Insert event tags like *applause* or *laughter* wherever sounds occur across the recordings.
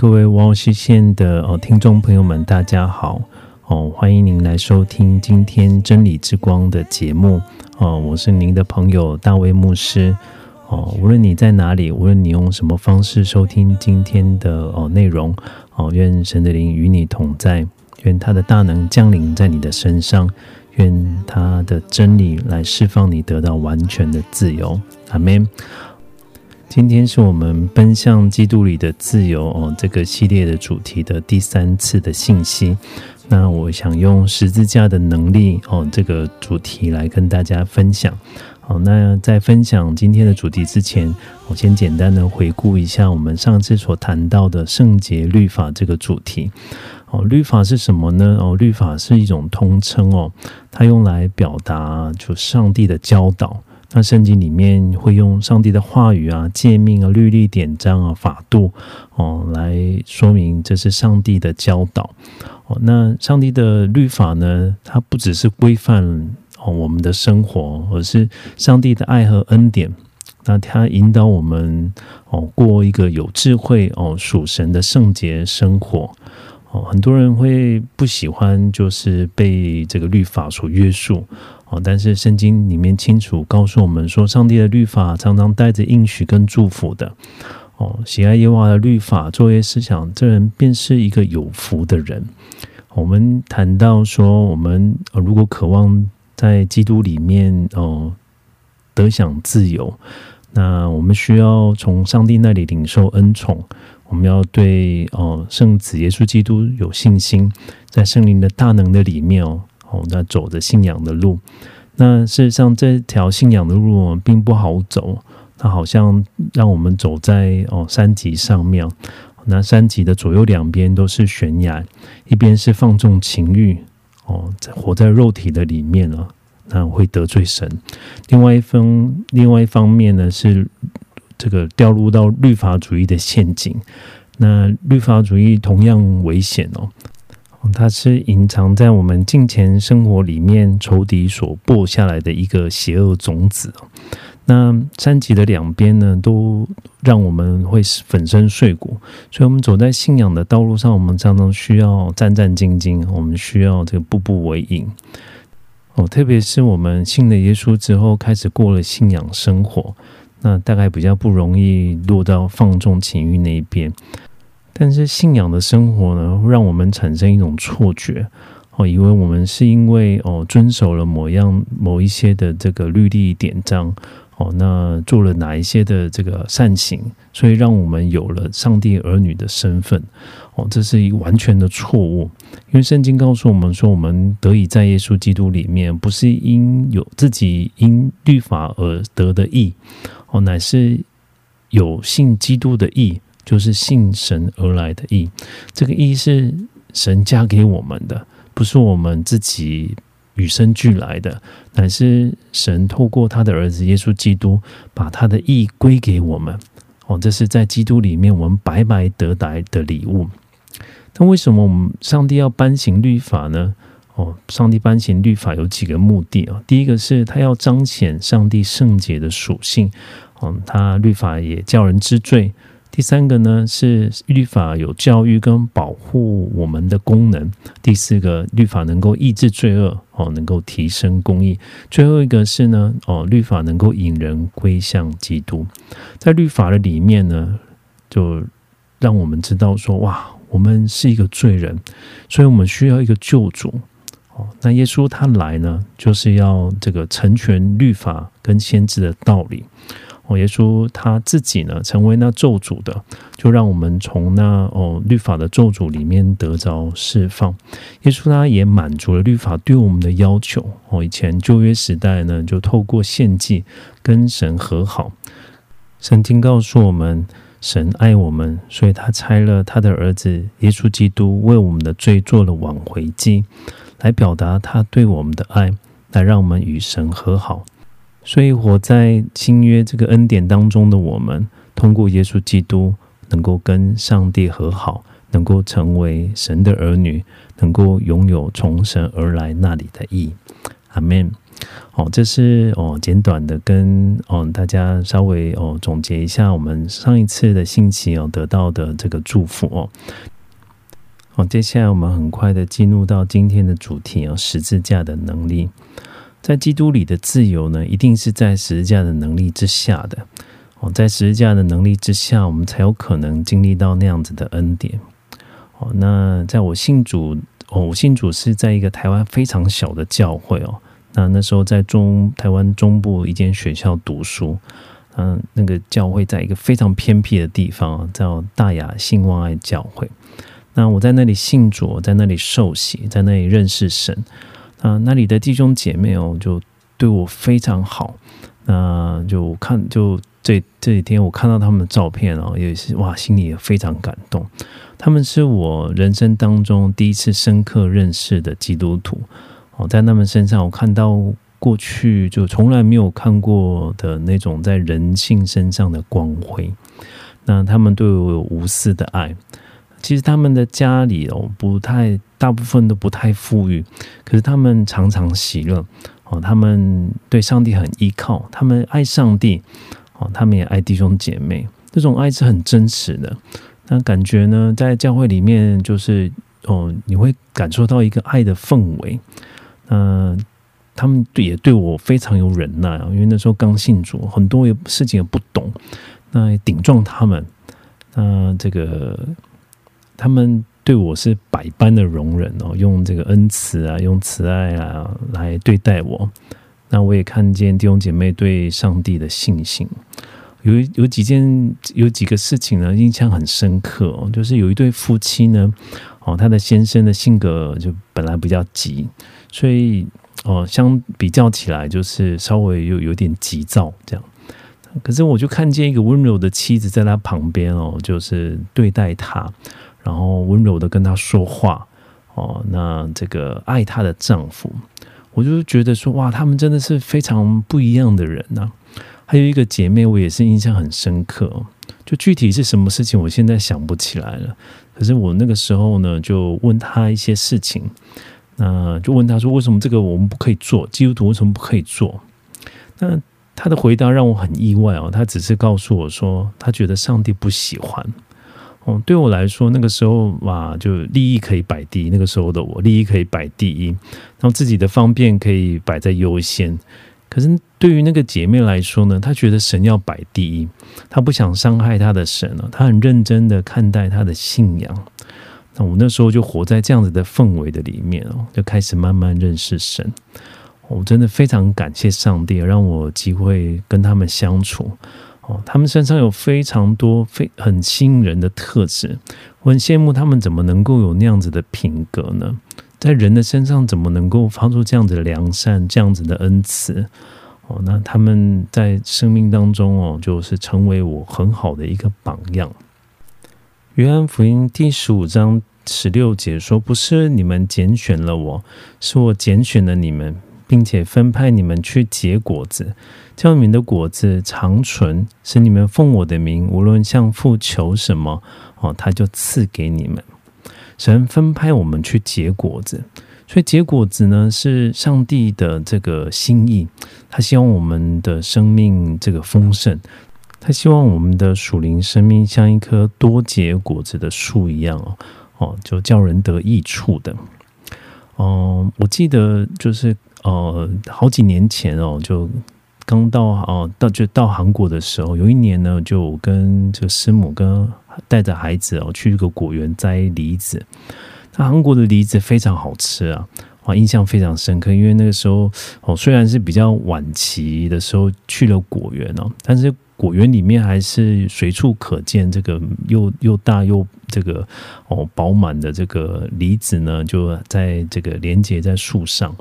各位王西县的哦听众朋友们，大家好哦，欢迎您来收听今天真理之光的节目哦，我是您的朋友大卫牧师哦。无论你在哪里，无论你用什么方式收听今天的哦内容哦，愿神的灵与你同在，愿他的大能降临在你的身上，愿他的真理来释放你，得到完全的自由。阿门。今天是我们奔向基督里的自由哦这个系列的主题的第三次的信息。那我想用十字架的能力哦这个主题来跟大家分享。好，那在分享今天的主题之前，我先简单的回顾一下我们上次所谈到的圣洁律法这个主题。哦，律法是什么呢？哦，律法是一种通称哦，它用来表达就上帝的教导。那圣经里面会用上帝的话语啊、诫命啊、律例典章啊、法度哦来说明这是上帝的教导哦。那上帝的律法呢，它不只是规范哦我们的生活，而是上帝的爱和恩典。那它引导我们哦过一个有智慧哦属神的圣洁生活哦。很多人会不喜欢就是被这个律法所约束。哦，但是圣经里面清楚告诉我们说，上帝的律法常常带着应许跟祝福的。哦，喜爱耶和华的律法，作业思想，这人便是一个有福的人。我们谈到说，我们、如果渴望在基督里面哦得享自由，那我们需要从上帝那里领受恩宠。我们要对哦圣子耶稣基督有信心，在圣灵的大能的里面哦。哦，那走着信仰的路，那事实上这条信仰的路并不好走，它好像让我们走在哦山脊上面，那山脊的左右两边都是悬崖，一边是放纵情欲，哦，在活在肉体的里面了，那会得罪神；另外一方，另外一方面呢是这个掉入到律法主义的陷阱，那律法主义同样危险哦。它是隐藏在我们近前生活里面仇敌所播下来的一个邪恶种子。那山脊的两边呢，都让我们会粉身碎骨，所以，我们走在信仰的道路上，我们常常需要战战兢兢，我们需要这个步步为营。哦，特别是我们信了耶稣之后，开始过了信仰生活，那大概比较不容易落到放纵情欲那一边。但是信仰的生活呢，让我们产生一种错觉，哦，以为我们是因为哦遵守了某样某一些的这个律例典章，哦，那做了哪一些的这个善行，所以让我们有了上帝儿女的身份，哦，这是一完全的错误。因为圣经告诉我们说，我们得以在耶稣基督里面，不是因有自己因律法而得的义，哦，乃是有信基督的义。就是信神而来的义，这个义是神加给我们的，不是我们自己与生俱来的，乃是神透过他的儿子耶稣基督，把他的义归给我们。哦，这是在基督里面我们白白得来的礼物。但为什么我们上帝要颁行律法呢？哦，上帝颁行律法有几个目的啊？第一个是他要彰显上帝圣洁的属性。哦，他律法也叫人知罪。第三个呢是律法有教育跟保护我们的功能。第四个，律法能够抑制罪恶，哦，能够提升公义。最后一个是呢，哦，律法能够引人归向基督。在律法的里面呢，就让我们知道说，哇，我们是一个罪人，所以我们需要一个救主。哦，那耶稣他来呢，就是要这个成全律法跟先知的道理。哦，耶稣他自己呢，成为那咒诅的，就让我们从那哦律法的咒诅里面得着释放。耶稣他也满足了律法对我们的要求。哦，以前旧约时代呢，就透过献祭跟神和好。圣经告诉我们，神爱我们，所以他差了他的儿子耶稣基督为我们的罪做了挽回祭，来表达他对我们的爱，来让我们与神和好。所以，活在新约这个恩典当中的我们，通过耶稣基督，能够跟上帝和好，能够成为神的儿女，能够拥有从神而来那里的意。阿门。好，这是哦简短的跟哦大家稍微哦总结一下我们上一次的信息哦得到的这个祝福哦。好，接下来我们很快的进入到今天的主题哦，十字架的能力。在基督里的自由呢，一定是在十字架的能力之下的哦，在十字架的能力之下，我们才有可能经历到那样子的恩典哦。那在我信主哦，我信主是在一个台湾非常小的教会哦。那那时候在中台湾中部一间学校读书，嗯，那个教会在一个非常偏僻的地方，叫大雅信望爱教会。那我在那里信主，在那里受洗，在那里认识神。啊，那里的弟兄姐妹哦，就对我非常好。那就看，就这这几天我看到他们的照片哦，也是哇，心里也非常感动。他们是我人生当中第一次深刻认识的基督徒哦，在他们身上我看到过去就从来没有看过的那种在人性身上的光辉。那他们对我有无私的爱。其实他们的家里哦，不太大部分都不太富裕，可是他们常常喜乐哦。他们对上帝很依靠，他们爱上帝哦，他们也爱弟兄姐妹，这种爱是很真实的。那感觉呢，在教会里面就是哦，你会感受到一个爱的氛围。嗯，他们也对我非常有忍耐啊，因为那时候刚信主，很多事情也不懂，那顶撞他们，那这个。他们对我是百般的容忍哦，用这个恩慈啊，用慈爱啊来对待我。那我也看见弟兄姐妹对上帝的信心。有有几件有几个事情呢，印象很深刻哦。就是有一对夫妻呢，哦，他的先生的性格就本来比较急，所以哦，相比较起来，就是稍微有有点急躁这样。可是我就看见一个温柔的妻子在他旁边哦，就是对待他。然后温柔的跟他说话，哦，那这个爱她的丈夫，我就觉得说，哇，他们真的是非常不一样的人呐。还有一个姐妹，我也是印象很深刻，就具体是什么事情，我现在想不起来了。可是我那个时候呢，就问她一些事情，那就问她说，为什么这个我们不可以做？基督徒为什么不可以做？那她的回答让我很意外哦，她只是告诉我说，她觉得上帝不喜欢。哦，对我来说，那个时候哇，就利益可以摆第一。那个时候的我，利益可以摆第一，然后自己的方便可以摆在优先。可是对于那个姐妹来说呢，她觉得神要摆第一，她不想伤害她的神了，她很认真的看待她的信仰。那我那时候就活在这样子的氛围的里面哦，就开始慢慢认识神。我真的非常感谢上帝，让我机会跟他们相处。他们身上有非常多非很吸引人的特质，我很羡慕他们怎么能够有那样子的品格呢？在人的身上怎么能够发出这样子的良善、这样子的恩慈？哦，那他们在生命当中哦，就是成为我很好的一个榜样。约翰福音第十五章十六节说：“不是你们拣选了我，是我拣选了你们。”并且分派你们去结果子，叫你们的果子长存，使你们奉我的名，无论向父求什么，哦，他就赐给你们。神分派我们去结果子，所以结果子呢是上帝的这个心意，他希望我们的生命这个丰盛，他希望我们的属灵生命像一棵多结果子的树一样哦，哦，就叫人得益处的。哦，我记得就是。呃，好几年前哦，就刚到哦，到就到韩国的时候，有一年呢，就跟这个师母跟带着孩子哦，去一个果园摘梨子。那韩国的梨子非常好吃啊，啊，印象非常深刻。因为那个时候哦，虽然是比较晚期的时候去了果园哦，但是果园里面还是随处可见这个又又大又这个哦饱满的这个梨子呢，就在这个连接在树上。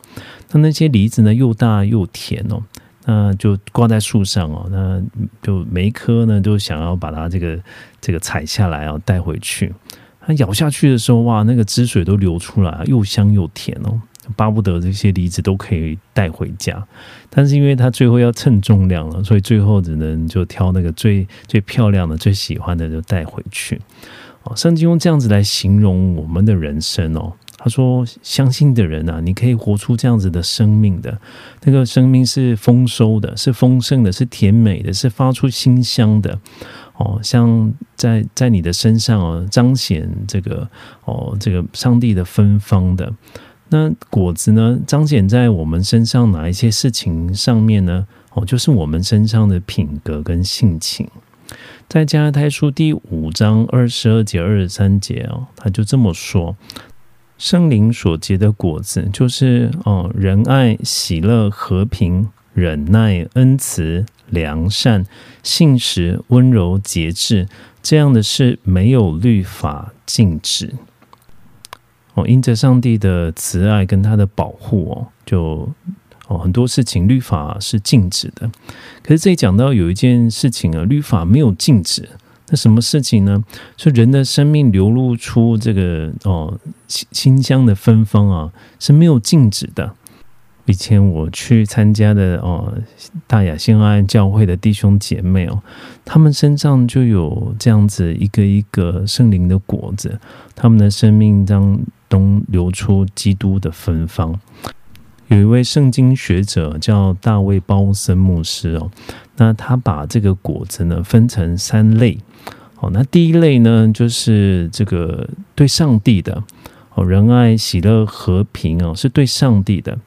那那些梨子呢，又大又甜哦。那就挂在树上哦，那就每一颗呢都想要把它这个这个采下来哦带回去。它咬下去的时候，哇，那个汁水都流出来，又香又甜哦，巴不得这些梨子都可以带回家。但是因为它最后要称重量了，所以最后只能就挑那个最最漂亮的、最喜欢的就带回去。圣经用这样子来形容我们的人生哦。他说：“相信的人啊，你可以活出这样子的生命的，那个生命是丰收的，是丰盛的，是甜美的，是发出馨香的。哦，像在在你的身上哦，彰显这个哦，这个上帝的芬芳的。那果子呢，彰显在我们身上哪一些事情上面呢？哦，就是我们身上的品格跟性情。在加拉太书第五章二十二节、二十三节哦，他就这么说。”圣灵所结的果子，就是哦，仁爱、喜乐、和平、忍耐、恩慈、良善、信实、温柔、节制，这样的事没有律法禁止。哦，因着上帝的慈爱跟他的保护哦，就哦很多事情律法是禁止的。可是这里讲到有一件事情啊，律法没有禁止。那什么事情呢？是人的生命流露出这个哦清清香的芬芳啊，是没有禁止的。以前我去参加的哦大雅新安教会的弟兄姐妹哦，他们身上就有这样子一个一个圣灵的果子，他们的生命当中流出基督的芬芳。有一位圣经学者叫大卫鲍森牧师哦，那他把这个果子呢分成三类。哦，那第一类呢，就是这个对上帝的哦，仁爱、喜乐、和平哦，是对上帝的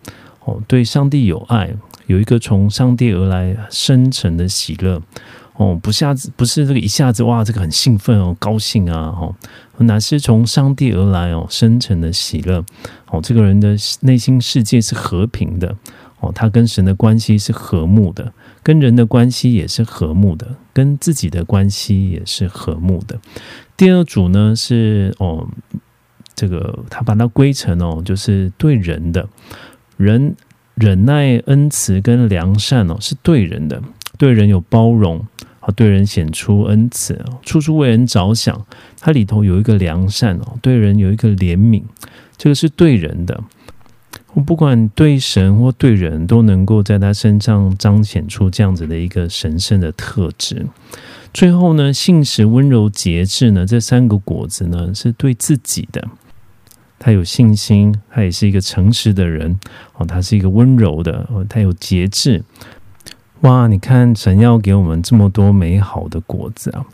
哦，对上帝有爱，有一个从上帝而来深沉的喜乐哦，不下子不是这个一下子哇，这个很兴奋哦，高兴啊，哦，哪是从上帝而来哦，深沉的喜乐哦，这个人的内心世界是和平的哦，他跟神的关系是和睦的。跟人的关系也是和睦的，跟自己的关系也是和睦的。第二组呢是哦，这个他把它归成哦，就是对人的，人忍耐、恩慈跟良善哦，是对人的，对人有包容啊，对人显出恩慈，处处为人着想。它里头有一个良善哦，对人有一个怜悯，这个是对人的。我不管对神或对人都能够在他身上彰显出这样子的一个神圣的特质。最后呢，信实、温柔、节制呢，这三个果子呢，是对自己的。他有信心，他也是一个诚实的人哦，他是一个温柔的哦，他有节制。哇，你看神要给我们这么多美好的果子啊！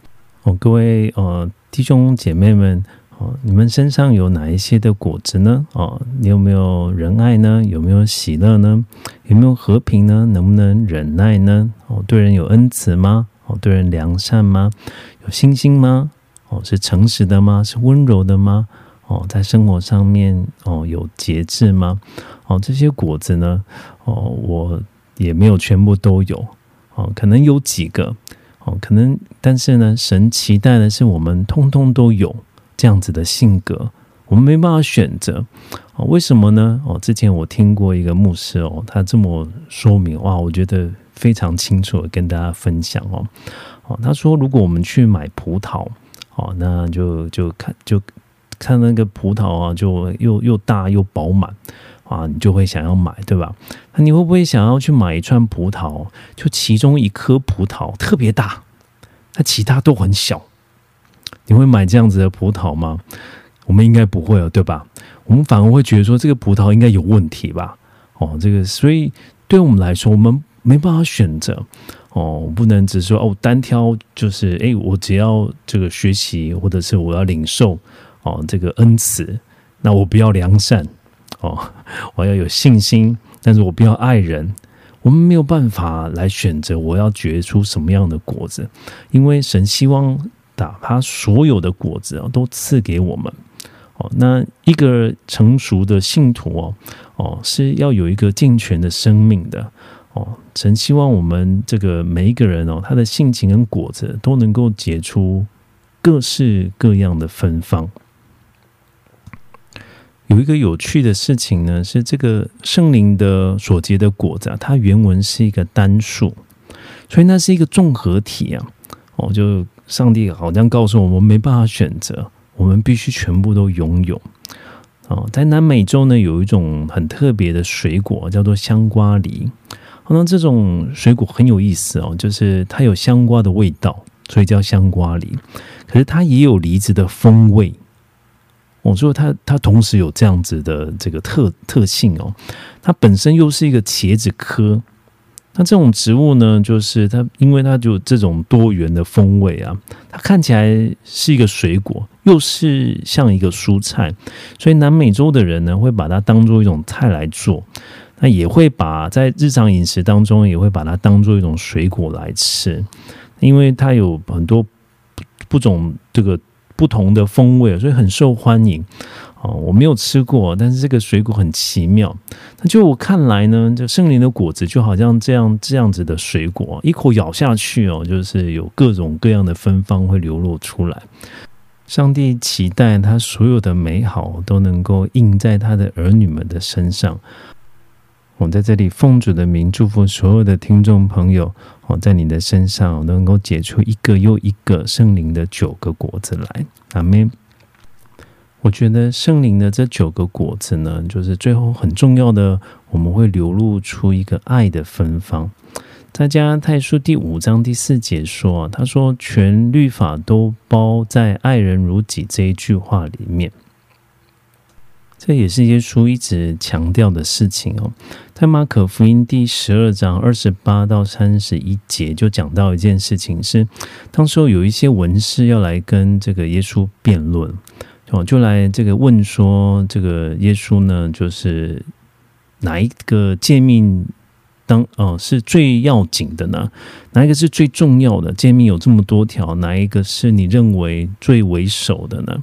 哦，各位呃弟兄姐妹们。哦，你们身上有哪一些的果子呢？哦，你有没有仁爱呢？有没有喜乐呢？有没有和平呢？能不能忍耐呢？哦，对人有恩慈吗？哦，对人良善吗？有信心吗？哦，是诚实的吗？是温柔的吗？哦，在生活上面哦有节制吗？哦，这些果子呢？哦，我也没有全部都有。哦，可能有几个。哦，可能，但是呢，神期待的是我们通通都有。这样子的性格，我们没办法选择哦。为什么呢？哦，之前我听过一个牧师哦，他这么说明哇，我觉得非常清楚的跟大家分享哦。哦，他说，如果我们去买葡萄，哦，那就就看就看那个葡萄啊，就又又大又饱满啊，你就会想要买，对吧？那你会不会想要去买一串葡萄？就其中一颗葡萄特别大，那其他都很小。你会买这样子的葡萄吗？我们应该不会哦，对吧？我们反而会觉得说这个葡萄应该有问题吧？哦，这个，所以对我们来说，我们没办法选择哦，不能只说哦单挑，就是诶，我只要这个学习，或者是我要领受哦这个恩慈，那我不要良善哦，我要有信心，但是我不要爱人。我们没有办法来选择我要结出什么样的果子，因为神希望。把他所有的果子啊都赐给我们哦，那一个成熟的信徒哦，哦是要有一个健全的生命的哦。神希望我们这个每一个人哦，他的性情跟果子都能够结出各式各样的芬芳。有一个有趣的事情呢，是这个圣灵的所结的果子啊，它原文是一个单数，所以那是一个综合体啊。哦，就上帝好像告诉我们，没办法选择，我们必须全部都拥有。哦，在南美洲呢，有一种很特别的水果，叫做香瓜梨。那这种水果很有意思哦，就是它有香瓜的味道，所以叫香瓜梨。可是它也有梨子的风味。我说它它同时有这样子的这个特特性哦，它本身又是一个茄子科，那这种植物呢，就是它因为它就这种多元的风味啊，它看起来是一个水果，又是像一个蔬菜，所以南美洲的人呢会把它当做一种菜来做，那也会把在日常饮食当中也会把它当做一种水果来吃，因为它有很多不种这个。不同的风味，所以很受欢迎哦。我没有吃过，但是这个水果很奇妙。那就我看来呢，就圣灵的果子就好像这样这样子的水果，一口咬下去哦，就是有各种各样的芬芳会流露出来。上帝期待他所有的美好都能够印在他的儿女们的身上。我在这里奉主的名祝福所有的听众朋友，我在你的身上能够结出一个又一个圣灵的九个果子来。阿门。我觉得圣灵的这九个果子呢，就是最后很重要的，我们会流露出一个爱的芬芳。在加太书第五章第四节说啊：“他说全律法都包在‘爱人如己’这一句话里面。”这也是耶稣一直强调的事情哦。在马可福音第十二章二十八到三十一节，就讲到一件事情，是当时候有一些文士要来跟这个耶稣辩论哦，就来这个问说，这个耶稣呢，就是哪一个诫命当哦是最要紧的呢？哪一个是最重要的？诫命有这么多条，哪一个是你认为最为首的呢？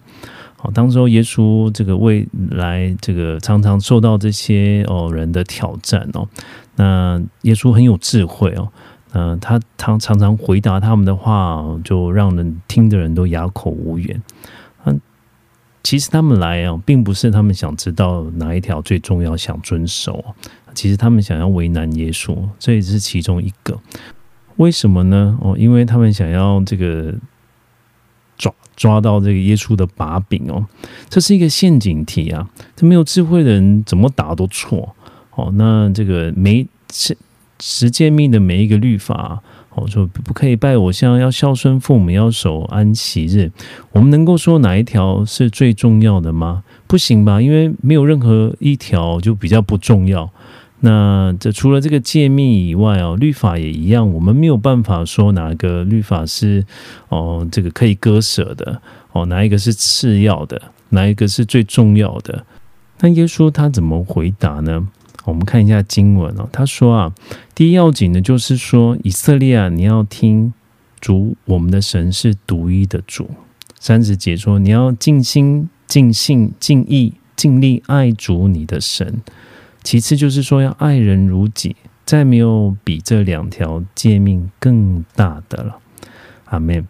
当时候，耶稣这个未来这个常常受到这些哦人的挑战哦，那耶稣很有智慧哦，嗯，他常常常回答他们的话，就让人听的人都哑口无言。嗯，其实他们来啊，并不是他们想知道哪一条最重要，想遵守，其实他们想要为难耶稣，这也是其中一个。为什么呢？哦，因为他们想要这个。抓抓到这个耶稣的把柄哦，这是一个陷阱题啊！这没有智慧的人怎么打都错哦。那这个每十十诫命的每一个律法哦，说不可以拜偶像，要孝顺父母，要守安息日。我们能够说哪一条是最重要的吗？不行吧，因为没有任何一条就比较不重要。那这除了这个诫命以外哦，律法也一样，我们没有办法说哪个律法是哦这个可以割舍的哦，哪一个是次要的，哪一个是最重要的？那耶稣他怎么回答呢？我们看一下经文哦，他说啊，第一要紧的就是说，以色列啊，你要听主我们的神是独一的主。三十节说，你要尽心、尽性、尽意、尽力爱主你的神。其次就是说要爱人如己，再没有比这两条诫命更大的了。阿门。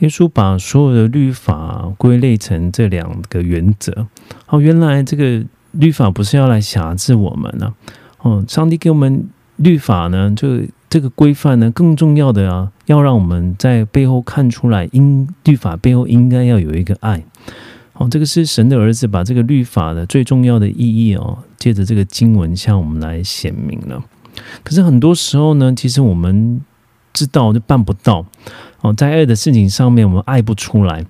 耶稣把所有的律法归类成这两个原则。哦，原来这个律法不是要来辖制我们呢。哦，上帝给我们律法呢，就这个规范呢，更重要的啊，要让我们在背后看出来，应律法背后应该要有一个爱。哦，这个是神的儿子把这个律法的最重要的意义哦，借着这个经文向我们来显明了。可是很多时候呢，其实我们知道就办不到哦，在爱的事情上面，我们爱不出来。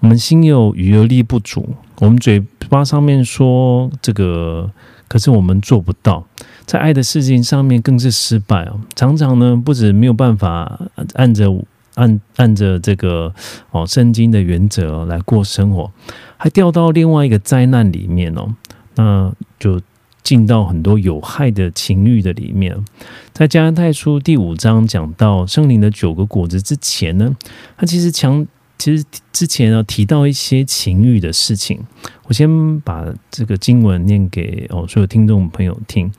我们心有余而力不足，我们嘴巴上面说这个，可是我们做不到。在爱的事情上面更是失败哦，常常呢，不止没有办法按着。按按着这个哦圣经的原则来过生活，还掉到另外一个灾难里面哦，那就进到很多有害的情欲的里面。在加拉太书第五章讲到圣灵的九个果子之前呢，他其实强其实之前呢提到一些情欲的事情，我先把这个经文念给哦所有听众朋友听。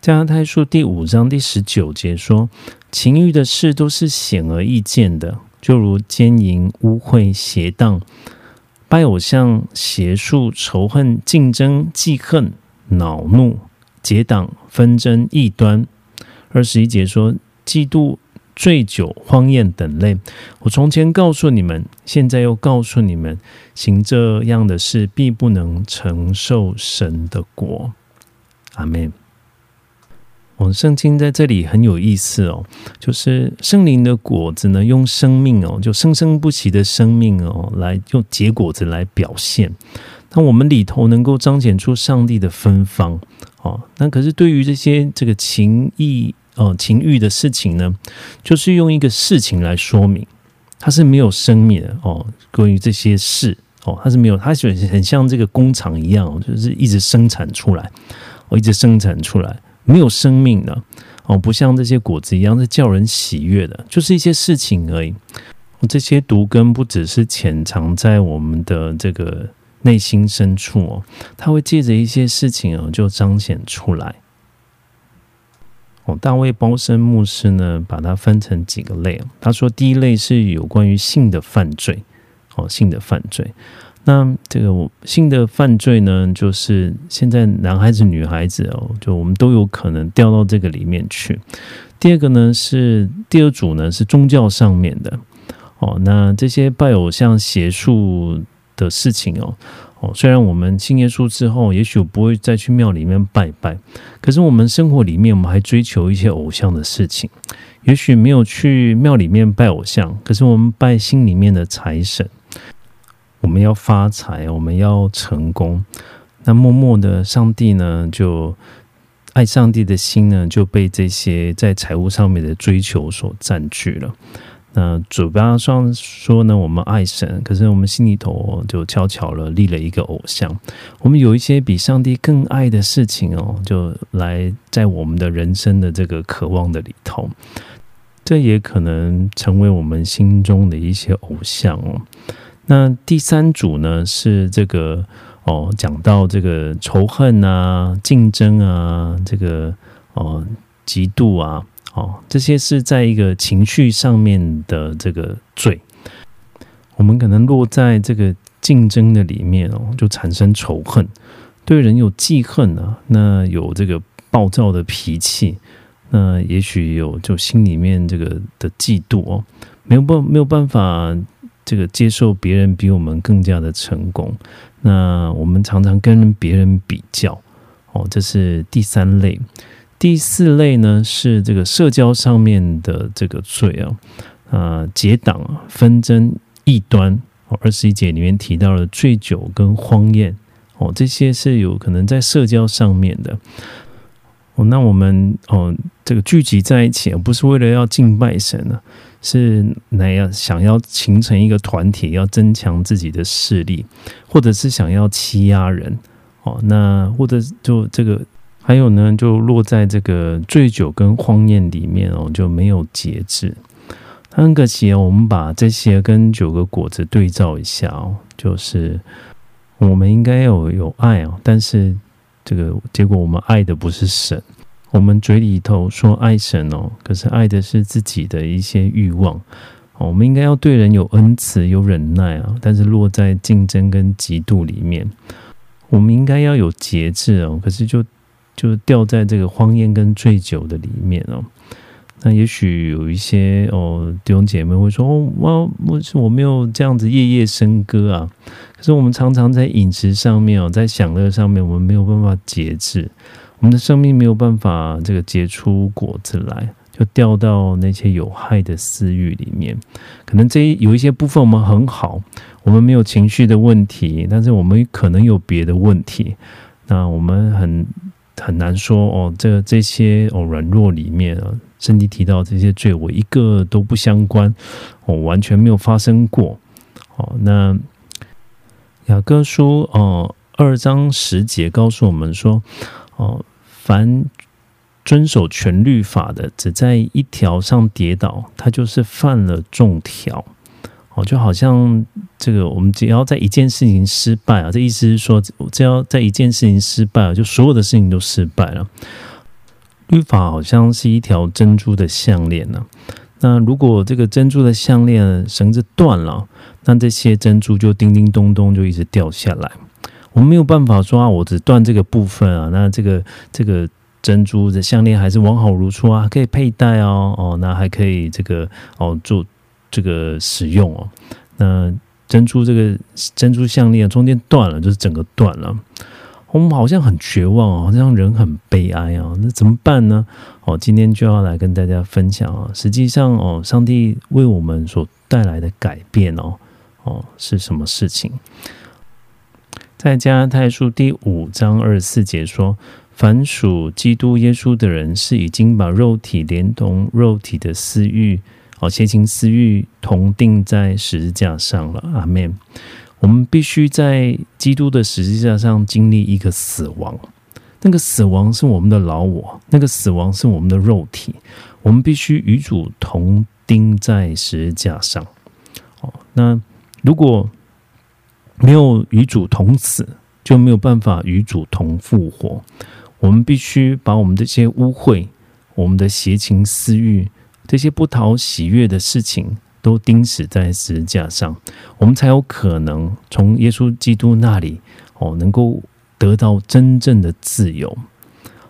加拉太书第五章第十九节说：“情欲的事都是显而易见的，就如奸淫、污秽、邪荡、拜偶像、邪术、仇恨、竞争、记恨、恼怒、结党、纷争、异端。”二十一节说：“嫉妒、醉酒、荒宴等类。我从前告诉你们，现在又告诉你们，行这样的事，必不能承受神的国。”阿门。哦，圣经在这里很有意思哦，就是圣灵的果子呢，用生命哦，就生生不息的生命哦，来用结果子来表现。那我们里头能够彰显出上帝的芬芳哦。那可是对于这些这个情意哦情欲的事情呢，就是用一个事情来说明，它是没有生命的哦。关于这些事哦，它是没有，它就是很像这个工厂一样，就是一直生产出来，哦，一直生产出来。没有生命的哦，不像这些果子一样是叫人喜悦的，就是一些事情而已。这些毒根不只是潜藏在我们的这个内心深处哦，它会借着一些事情哦，就彰显出来。哦，大卫包森牧师呢，把它分成几个类。他说，第一类是有关于性的犯罪，哦，性的犯罪。那这个性的犯罪呢，就是现在男孩子、女孩子哦，就我们都有可能掉到这个里面去。第二个呢是第二组呢是宗教上面的哦，那这些拜偶像、邪术的事情哦哦，虽然我们信耶稣之后，也许不会再去庙里面拜拜，可是我们生活里面我们还追求一些偶像的事情。也许没有去庙里面拜偶像，可是我们拜心里面的财神。我们要发财，我们要成功。那默默的，上帝呢，就爱上帝的心呢，就被这些在财务上面的追求所占据了。那嘴巴上说呢，我们爱神，可是我们心里头就悄悄了立了一个偶像。我们有一些比上帝更爱的事情哦，就来在我们的人生的这个渴望的里头，这也可能成为我们心中的一些偶像哦。那第三组呢是这个哦，讲到这个仇恨啊、竞争啊、这个哦、嫉妒啊，哦，这些是在一个情绪上面的这个罪。我们可能落在这个竞争的里面哦，就产生仇恨，对人有记恨啊，那有这个暴躁的脾气，那也许有就心里面这个的嫉妒哦，没有办没有办法。这个接受别人比我们更加的成功，那我们常常跟别人比较，哦，这是第三类。第四类呢是这个社交上面的这个罪啊，啊，结党、纷争、异端。二十一节里面提到了醉酒跟荒宴，哦，这些是有可能在社交上面的。哦，那我们哦，这个聚集在一起，而不是为了要敬拜神呢？是那样想要形成一个团体，要增强自己的势力，或者是想要欺压人哦。那或者就这个，还有呢，就落在这个醉酒跟荒宴里面哦，就没有节制。很可惜哦，我们把这些跟九个果子对照一下哦，就是我们应该有有爱哦，但是这个结果我们爱的不是神。我们嘴里头说爱神哦，可是爱的是自己的一些欲望。我们应该要对人有恩慈、有忍耐啊，但是落在竞争跟嫉妒里面。我们应该要有节制哦，可是就就掉在这个荒宴跟醉酒的里面哦。那也许有一些哦弟兄姐妹会说：“哦，我我我没有这样子夜夜笙歌啊。”可是我们常常在饮食上面哦，在享乐上面，我们没有办法节制。我们的生命没有办法这个结出果子来，就掉到那些有害的私欲里面。可能这有一些部分我们很好，我们没有情绪的问题，但是我们可能有别的问题。那我们很很难说哦，这这些哦软弱里面啊，圣经提到这些罪，我一个都不相关，我完全没有发生过。哦，那雅各书哦二章十节告诉我们说。哦，凡遵守全律法的，只在一条上跌倒，他就是犯了众条。哦，就好像这个我们只要在一件事情失败啊，这意思是说，只要在一件事情失败了，就所有的事情都失败了。律法好像是一条珍珠的项链呢。那如果这个珍珠的项链绳子断了，那这些珍珠就叮叮咚咚就一直掉下来。我们没有办法说啊，我只断这个部分啊，那这个这个珍珠的项链还是完好如初啊，可以佩戴哦哦，那还可以这个哦做这个使用哦。那珍珠这个珍珠项链中间断了，就是整个断了。我们好像很绝望哦，好像人很悲哀啊，那怎么办呢？哦，今天就要来跟大家分享啊，实际上哦，上帝为我们所带来的改变哦，哦是什么事情？在加拉太书第五章二十四节说：“凡属基督耶稣的人，是已经把肉体连同肉体的私欲，哦，邪情私欲同定在十字架上了。”阿门。我们必须在基督的十字架上经历一个死亡，那个死亡是我们的老我，那个死亡是我们的肉体。我们必须与主同钉在十字架上。哦，那如果没有与主同死，就没有办法与主同复活。我们必须把我们这些污秽、我们的邪情私欲、这些不讨喜悦的事情。都钉死在十字架上，我们才有可能从耶稣基督那里哦，能够得到真正的自由。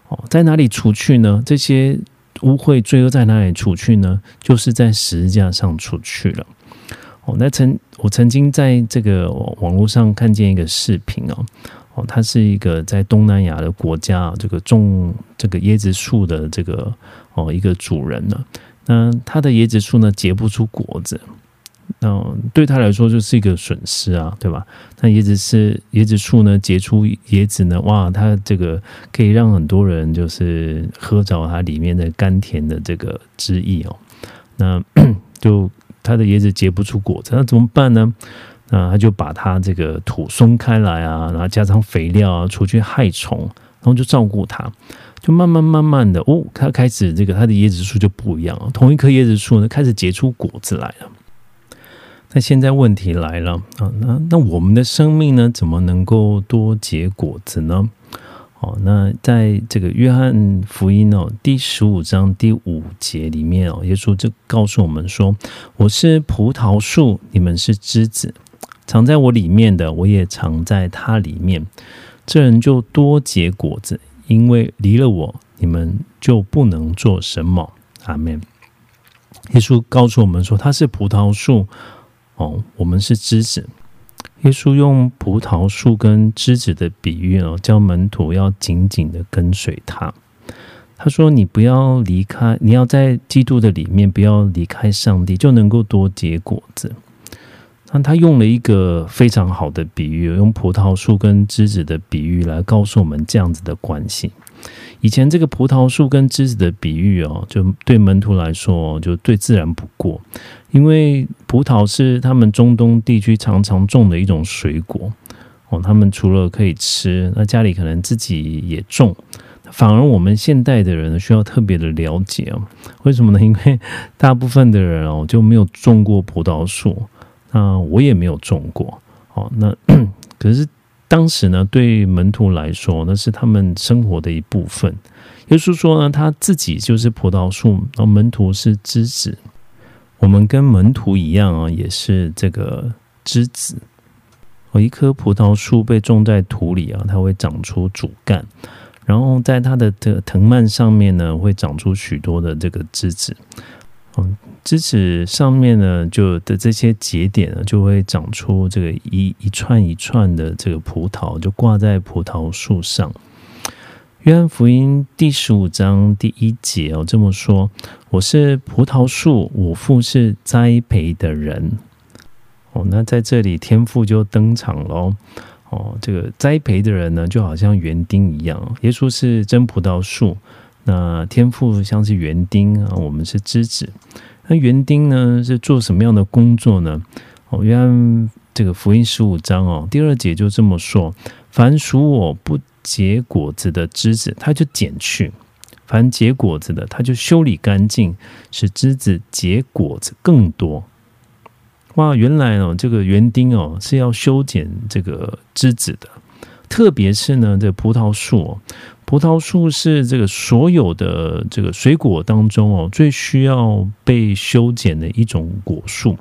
哦，在哪里除去呢？这些污秽罪恶在哪里除去呢？就是在十字架上除去了。哦，那曾我曾经在这个网络上看见一个视频哦，哦，他是一个在东南亚的国家，这个种这个椰子树的这个哦一个主人呢。那他的椰子树呢结不出果子，那对他来说就是一个损失啊，对吧？那椰子是椰子树呢结出椰子呢，哇，它这个可以让很多人就是喝着它里面的甘甜的这个汁液哦。那 *clears throat* 就它的椰子结不出果子，那怎么办呢？那他就把它这个土松开来啊，然后加上肥料啊，除去害虫，然后就照顾它。就慢慢慢慢的哦，它开始这个它的椰子树就不一样了。同一棵椰子树呢，开始结出果子来了。那现在问题来了啊，那那我们的生命呢，怎么能够多结果子呢？哦，那在这个约翰福音哦第十五章第五节里面哦，耶稣就告诉我们说：“我是葡萄树，你们是枝子，藏在我里面的，我也藏在它里面。这人就多结果子。”因为离了我，你们就不能做什么。阿门。耶稣告诉我们说，他是葡萄树，哦，我们是枝子。耶稣用葡萄树跟枝子的比喻哦，叫门徒要紧紧的跟随他。他说：“你不要离开，你要在基督的里面，不要离开上帝，就能够多结果子。”那他用了一个非常好的比喻，用葡萄树跟枝子的比喻来告诉我们这样子的关系。以前这个葡萄树跟枝子的比喻哦，就对门徒来说就最自然不过，因为葡萄是他们中东地区常常种的一种水果哦。他们除了可以吃，那家里可能自己也种。反而我们现代的人需要特别的了解哦，为什么呢？因为大部分的人哦就没有种过葡萄树。那我也没有种过，哦，那 *coughs* 可是当时呢，对门徒来说，那是他们生活的一部分。耶稣说呢，他自己就是葡萄树，然后门徒是枝子。我们跟门徒一样啊，也是这个枝子。哦，一棵葡萄树被种在土里啊，它会长出主干，然后在它的这藤蔓上面呢，会长出许多的这个枝子。嗯，枝上面呢，就的这些节点呢，就会长出这个一一串一串的这个葡萄，就挂在葡萄树上。约翰福音第十五章第一节哦，这么说：“我是葡萄树，我父是栽培的人。”哦，那在这里天父就登场喽。哦，这个栽培的人呢，就好像园丁一样。耶稣是真葡萄树。那天赋像是园丁啊，我们是枝子。那园丁呢是做什么样的工作呢？哦，约翰这个福音十五章哦，第二节就这么说：凡属我不结果子的枝子，他就剪去；凡结果子的，他就修理干净，使枝子结果子更多。哇，原来哦，这个园丁哦是要修剪这个枝子的，特别是呢，这葡萄树，葡萄树是这个所有的这个水果当中哦最需要被修剪的一种果树。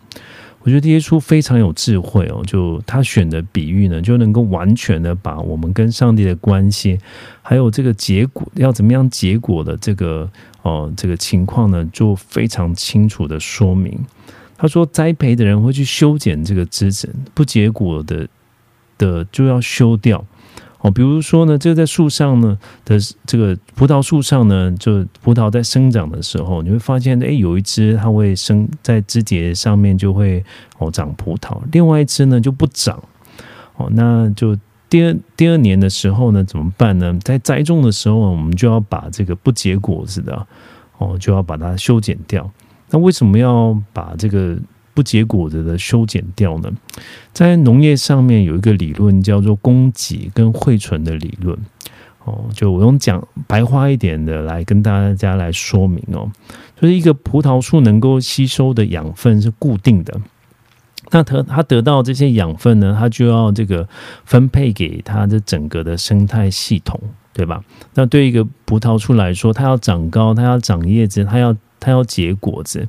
我觉得耶稣非常有智慧哦，就他选的比喻呢，就能够完全的把我们跟上帝的关系，还有这个结果要怎么样结果的这个哦这个情况呢，就非常清楚的说明。他说，栽培的人会去修剪这个枝子，不结果的的就要修掉。哦，比如说呢，这个在树上呢的这个葡萄树上呢，就葡萄在生长的时候，你会发现，哎，有一只它会生在枝节上面就会哦长葡萄，另外一只呢就不长。哦，那就第二第二年的时候呢，怎么办呢？在栽种的时候，我们就要把这个不结果子的哦，就要把它修剪掉。那为什么要把这个？不结果子的修剪掉呢？在农业上面有一个理论叫做供给跟汇存的理论。哦，就我用讲白话一点的来跟大家来说明哦，就是一个葡萄树能够吸收的养分是固定的，那它它得到这些养分呢，它就要这个分配给它的整个的生态系统，对吧？那对一个葡萄树来说，它要长高，它要长叶子，它要它要结果子。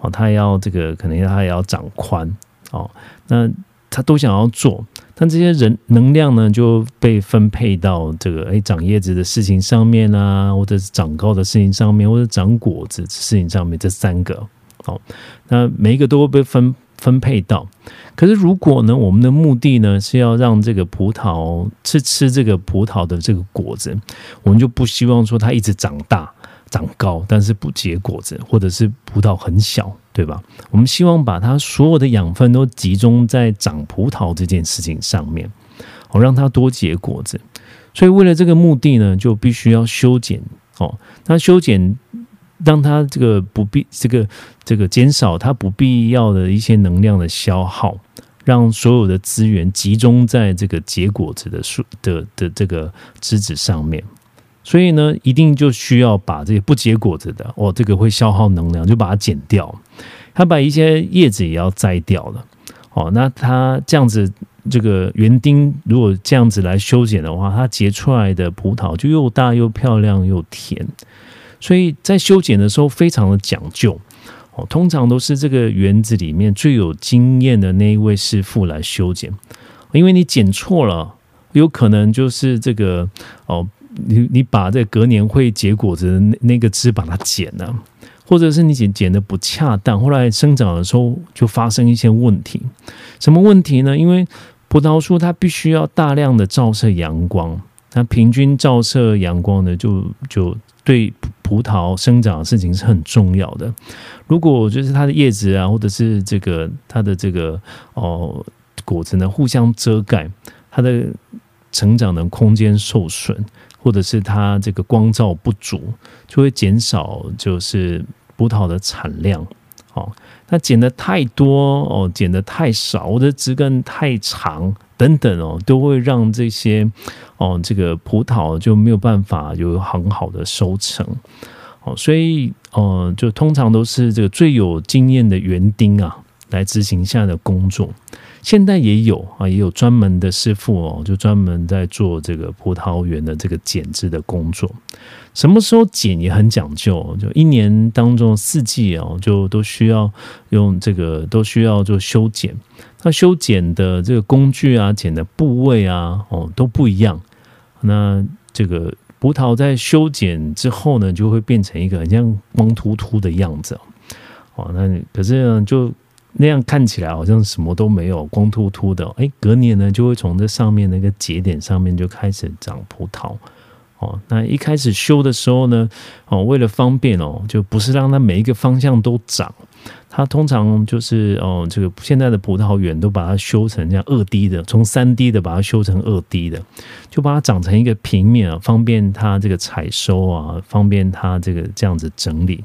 哦，他要这个，可能他也要长宽哦，那他都想要做，但这些人能量呢就被分配到这个哎长叶子的事情上面啊，或者是长高的事情上面，或者长果子事情上面，这三个哦，那每一个都会被分分配到。可是如果呢，我们的目的呢是要让这个葡萄吃吃这个葡萄的这个果子，我们就不希望说它一直长大。长高，但是不结果子，或者是葡萄很小，对吧？我们希望把它所有的养分都集中在长葡萄这件事情上面，哦，让它多结果子。所以为了这个目的呢，就必须要修剪哦。那修剪让它这个不必这个这个减少它不必要的一些能量的消耗，让所有的资源集中在这个结果子的树的的这个枝子上面。所以呢，一定就需要把这些不结果子的哦，这个会消耗能量，就把它剪掉。他把一些叶子也要摘掉了。哦，那他这样子，这个园丁如果这样子来修剪的话，它结出来的葡萄就又大又漂亮又甜。所以在修剪的时候非常的讲究。哦，通常都是这个园子里面最有经验的那一位师傅来修剪，因为你剪错了，有可能就是这个哦。你你把这隔年会结果子的那那个枝把它剪了，或者是你剪剪的不恰当，后来生长的时候就发生一些问题。什么问题呢？因为葡萄树它必须要大量的照射阳光，那平均照射阳光呢，就就对葡萄生长的事情是很重要的。如果就是它的叶子啊，或者是这个它的这个哦果子呢，互相遮盖，它的成长的空间受损。或者是它这个光照不足，就会减少就是葡萄的产量。哦，那剪的太多哦，剪的太少，或者枝干太长等等哦，都会让这些哦这个葡萄就没有办法有很好的收成。哦，所以呃，就通常都是这个最有经验的园丁啊来执行下的工作。现在也有啊，也有专门的师傅哦，就专门在做这个葡萄园的这个剪枝的工作。什么时候剪也很讲究，就一年当中四季哦，就都需要用这个，都需要做修剪。那修剪的这个工具啊，剪的部位啊，哦都不一样。那这个葡萄在修剪之后呢，就会变成一个很像光秃秃的样子哦。那可是呢，就那样看起来好像什么都没有，光秃秃的。哎，隔年呢就会从这上面那个节点上面就开始长葡萄。哦，那一开始修的时候呢，哦，为了方便哦，就不是让它每一个方向都长。它通常就是哦，这个现在的葡萄园都把它修成这样二 D 的，从三 D 的把它修成二 D 的，就把它长成一个平面啊，方便它这个采收啊，方便它这个这样子整理。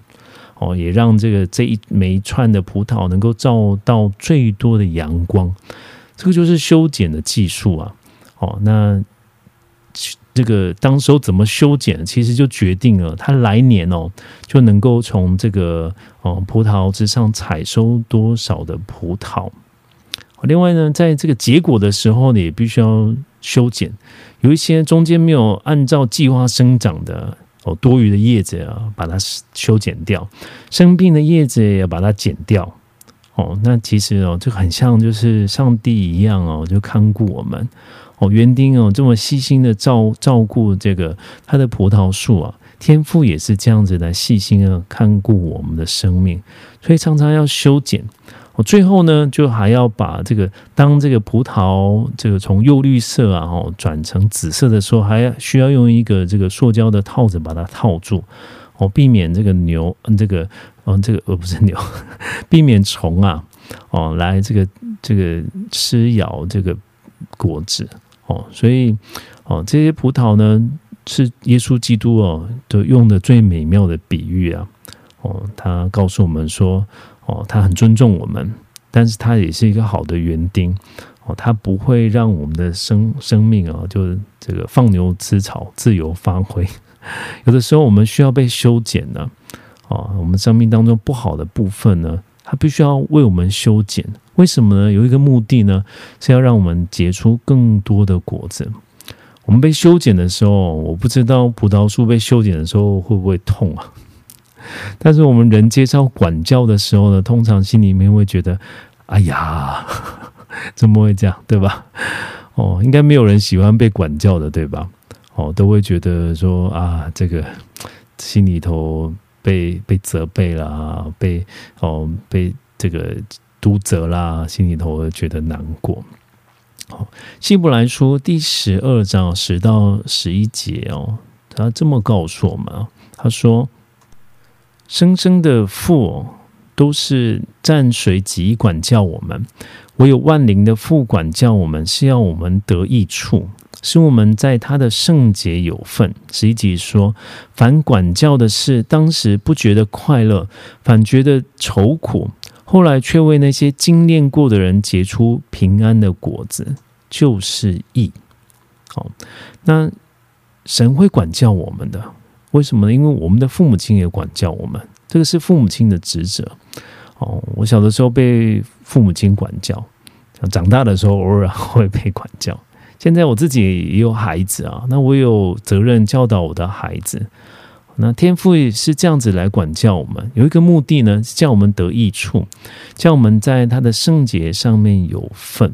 哦，也让这个这一每一串的葡萄能够照到最多的阳光，这个就是修剪的技术啊。哦，那这个当时候怎么修剪，其实就决定了它来年哦就能够从这个哦葡萄之上采收多少的葡萄。另外呢，在这个结果的时候呢，也必须要修剪，有一些中间没有按照计划生长的哦，多余的叶子啊，把它修剪掉；生病的叶子也要把它剪掉。哦，那其实哦，就很像就是上帝一样哦，就看顾我们哦，园丁哦这么细心的照照顾这个他的葡萄树啊，天父也是这样子来细心的看顾我们的生命，所以常常要修剪。我最后呢，就还要把这个当这个葡萄这个从幼绿色啊哦转成紫色的时候，还需要用一个这个塑胶的套子把它套住哦，避免这个牛嗯这个。哦，这个呃不是牛，*laughs* 避免虫啊，哦，来这个这个吃咬这个果子哦，所以哦，这些葡萄呢是耶稣基督哦都用的最美妙的比喻啊，哦，他告诉我们说，哦，他很尊重我们，但是他也是一个好的园丁哦，他不会让我们的生生命啊，就是这个放牛吃草，自由发挥，*laughs* 有的时候我们需要被修剪呢。啊，我们生命当中不好的部分呢，它必须要为我们修剪。为什么呢？有一个目的呢，是要让我们结出更多的果子。我们被修剪的时候，我不知道葡萄树被修剪的时候会不会痛啊？但是我们人接受管教的时候呢，通常心里面会觉得：哎呀，*laughs* 怎么会这样？对吧？哦，应该没有人喜欢被管教的，对吧？哦，都会觉得说啊，这个心里头。被被责备啦，被哦被这个督责啦，心里头觉得难过。好，希伯来书第十二章十到十一节哦，他这么告诉我们他说：“生生的父都是蘸水几管教我们，唯有万灵的父管教我们，是要我们得益处。”使我们在他的圣洁有份。十一节说：“凡管教的事，当时不觉得快乐，反觉得愁苦；后来却为那些精炼过的人结出平安的果子，就是义。”好，那神会管教我们的，为什么呢？因为我们的父母亲也管教我们，这个是父母亲的职责。哦，我小的时候被父母亲管教，长大的时候偶尔会被管教。现在我自己也有孩子啊，那我有责任教导我的孩子。那天父也是这样子来管教我们，有一个目的呢，是叫我们得益处，叫我们在他的圣洁上面有份。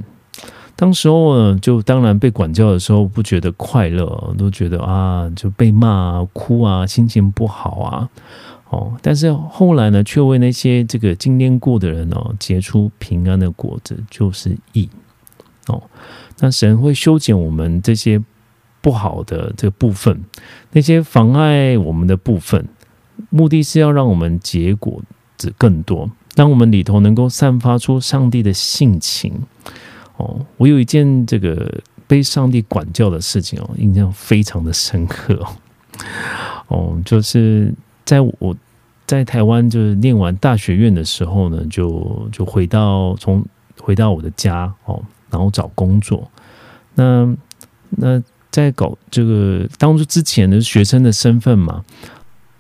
当时候呢，就当然被管教的时候不觉得快乐，都觉得啊，就被骂啊、哭啊，心情不好啊。哦，但是后来呢，却为那些这个经验过的人哦，结出平安的果子，就是义。哦。那神会修剪我们这些不好的这个部分，那些妨碍我们的部分，目的是要让我们结果子更多，让我们里头能够散发出上帝的性情。哦，我有一件这个被上帝管教的事情哦，印象非常的深刻哦。*laughs* 哦，就是在我在台湾就是念完大学院的时候呢，就就回到从回到我的家哦。然后找工作，那那在搞这个当初之前的学生的身份嘛，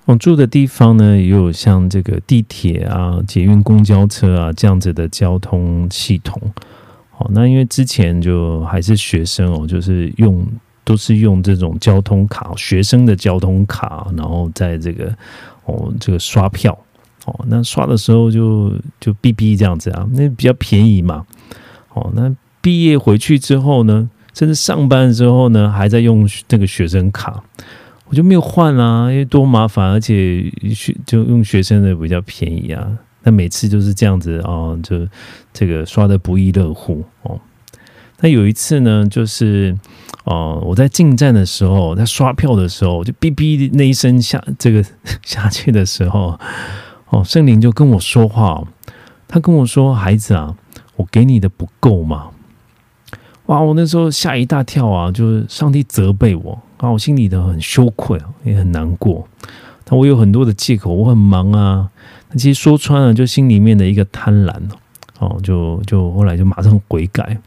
我住的地方呢也有像这个地铁啊、捷运、公交车啊这样子的交通系统。好，那因为之前就还是学生哦，就是用都是用这种交通卡，学生的交通卡，然后在这个哦这个刷票哦，那刷的时候就就 B B 这样子啊，那比较便宜嘛，哦那。毕业回去之后呢，甚至上班之后呢，还在用这个学生卡，我就没有换啊，因为多麻烦，而且学就用学生的比较便宜啊。那每次就是这样子啊，就这个刷的不亦乐乎哦。那有一次呢，就是哦，我在进站的时候，在刷票的时候，就哔哔那一声下这个下去的时候，哦，圣灵就跟我说话，他跟我说：“孩子啊，我给你的不够吗？”哇！我那时候吓一大跳啊，就是上帝责备我啊，我心里头很羞愧，也很难过。但我有很多的借口，我很忙啊。其实说穿了，就心里面的一个贪婪哦，就就后来就马上悔改，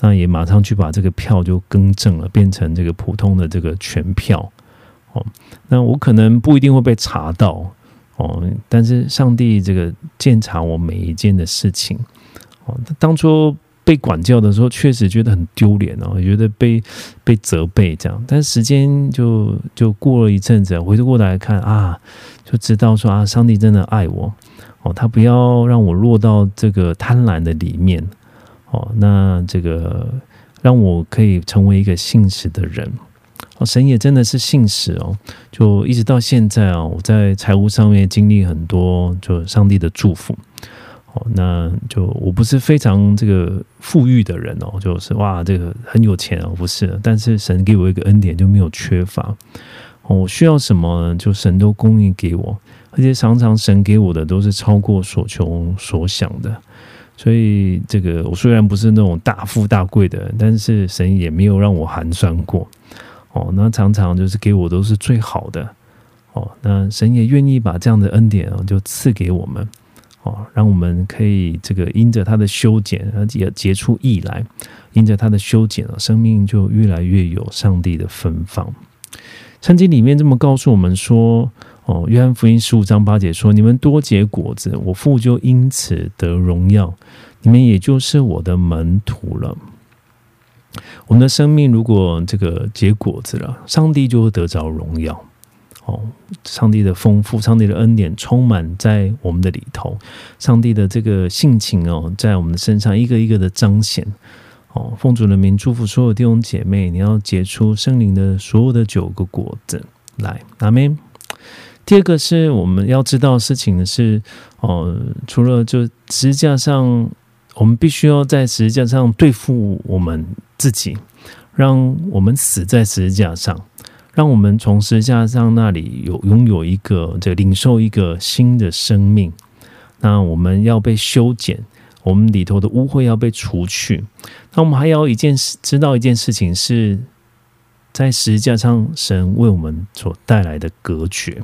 那也马上去把这个票就更正了，变成这个普通的这个全票哦。那我可能不一定会被查到哦，但是上帝这个检查我每一件的事情哦，当初。被管教的时候，确实觉得很丢脸哦，觉得被被责备这样。但时间就就过了一阵子，回头过来看啊，就知道说啊，上帝真的爱我哦，他不要让我落到这个贪婪的里面哦，那这个让我可以成为一个信实的人哦。神也真的是信实哦，就一直到现在啊，我在财务上面经历很多，就上帝的祝福。哦，那就我不是非常这个富裕的人哦，就是哇，这个很有钱哦，不是。但是神给我一个恩典，就没有缺乏。哦，我需要什么，就神都供应给我，而且常常神给我的都是超过所求所想的。所以这个我虽然不是那种大富大贵的，但是神也没有让我寒酸过。哦，那常常就是给我都是最好的。哦，那神也愿意把这样的恩典啊，就赐给我们。哦，让我们可以这个因着他的修剪而结结出意来，因着他的修剪啊，生命就越来越有上帝的芬芳。圣经里面这么告诉我们说：“哦，约翰福音十五章八节说，你们多结果子，我父就因此得荣耀，你们也就是我的门徒了。”我们的生命如果这个结果子了，上帝就会得着荣耀。哦，上帝的丰富，上帝的恩典充满在我们的里头，上帝的这个性情哦，在我们的身上一个一个的彰显。哦，奉主的名祝福所有弟兄姐妹，你要结出圣灵的所有的九个果子来，阿门。第二个是我们要知道事情的是，哦，除了就十字架上，我们必须要在十字架上对付我们自己，让我们死在十字架上。让我们从十字架上那里有拥有一个这领受一个新的生命。那我们要被修剪，我们里头的污秽要被除去。那我们还要一件事，知道一件事情是在十字架上神为我们所带来的隔绝。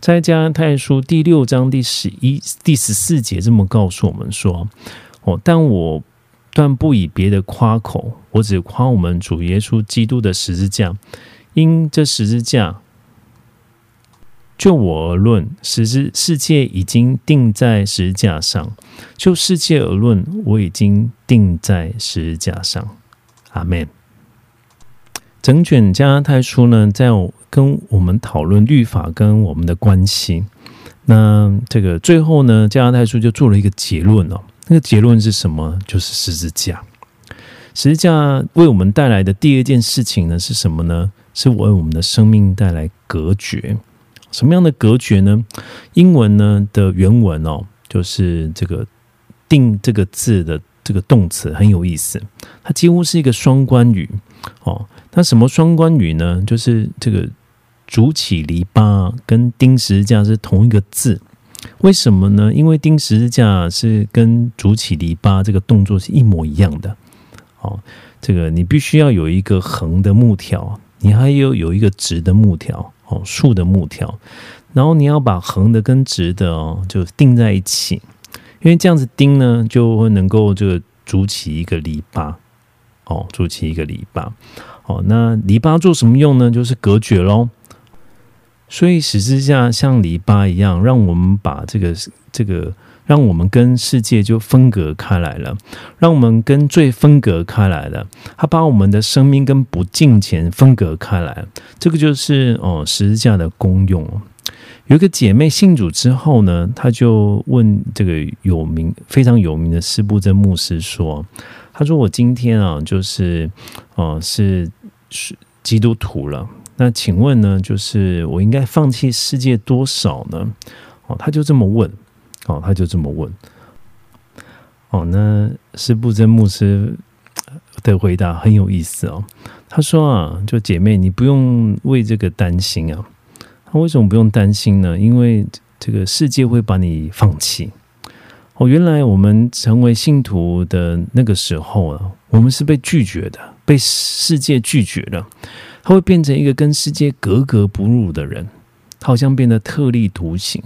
在加太书第六章第十一、第十四节这么告诉我们说：“哦，但我断不以别的夸口，我只夸我们主耶稣基督的十字架。”因这十字架，就我而论，十字世界已经定在十字架上；就世界而论，我已经定在十字架上。阿门。整卷加拉太书呢，在跟我们讨论律法跟我们的关系。那这个最后呢，加拉太书就做了一个结论哦。那个结论是什么？就是十字架。十字架为我们带来的第二件事情呢，是什么呢？是我为我们的生命带来隔绝，什么样的隔绝呢？英文呢的原文哦，就是这个“定”这个字的这个动词很有意思，它几乎是一个双关语哦。那什么双关语呢？就是这个“主起篱笆”跟“钉十字架”是同一个字，为什么呢？因为“钉十字架”是跟“主起篱笆”这个动作是一模一样的哦。这个你必须要有一个横的木条。你还有有一个直的木条哦，竖的木条，然后你要把横的跟直的哦就钉在一起，因为这样子钉呢就会能够这个筑起一个篱笆哦，筑起一个篱笆哦。那篱笆做什么用呢？就是隔绝喽。所以十字架像篱笆一样，让我们把这个这个。让我们跟世界就分隔开来了，让我们跟罪分隔开来了。他把我们的生命跟不敬虔分隔开来，这个就是哦十字架的功用。有一个姐妹信主之后呢，她就问这个有名非常有名的施布真牧师说：“他说我今天啊，就是哦是是基督徒了，那请问呢，就是我应该放弃世界多少呢？”哦，他就这么问。哦，他就这么问。哦，那是布真牧师的回答很有意思哦。他说啊，就姐妹，你不用为这个担心啊。他为什么不用担心呢？因为这个世界会把你放弃。哦，原来我们成为信徒的那个时候啊，我们是被拒绝的，被世界拒绝了。他会变成一个跟世界格格不入的人，他好像变得特立独行。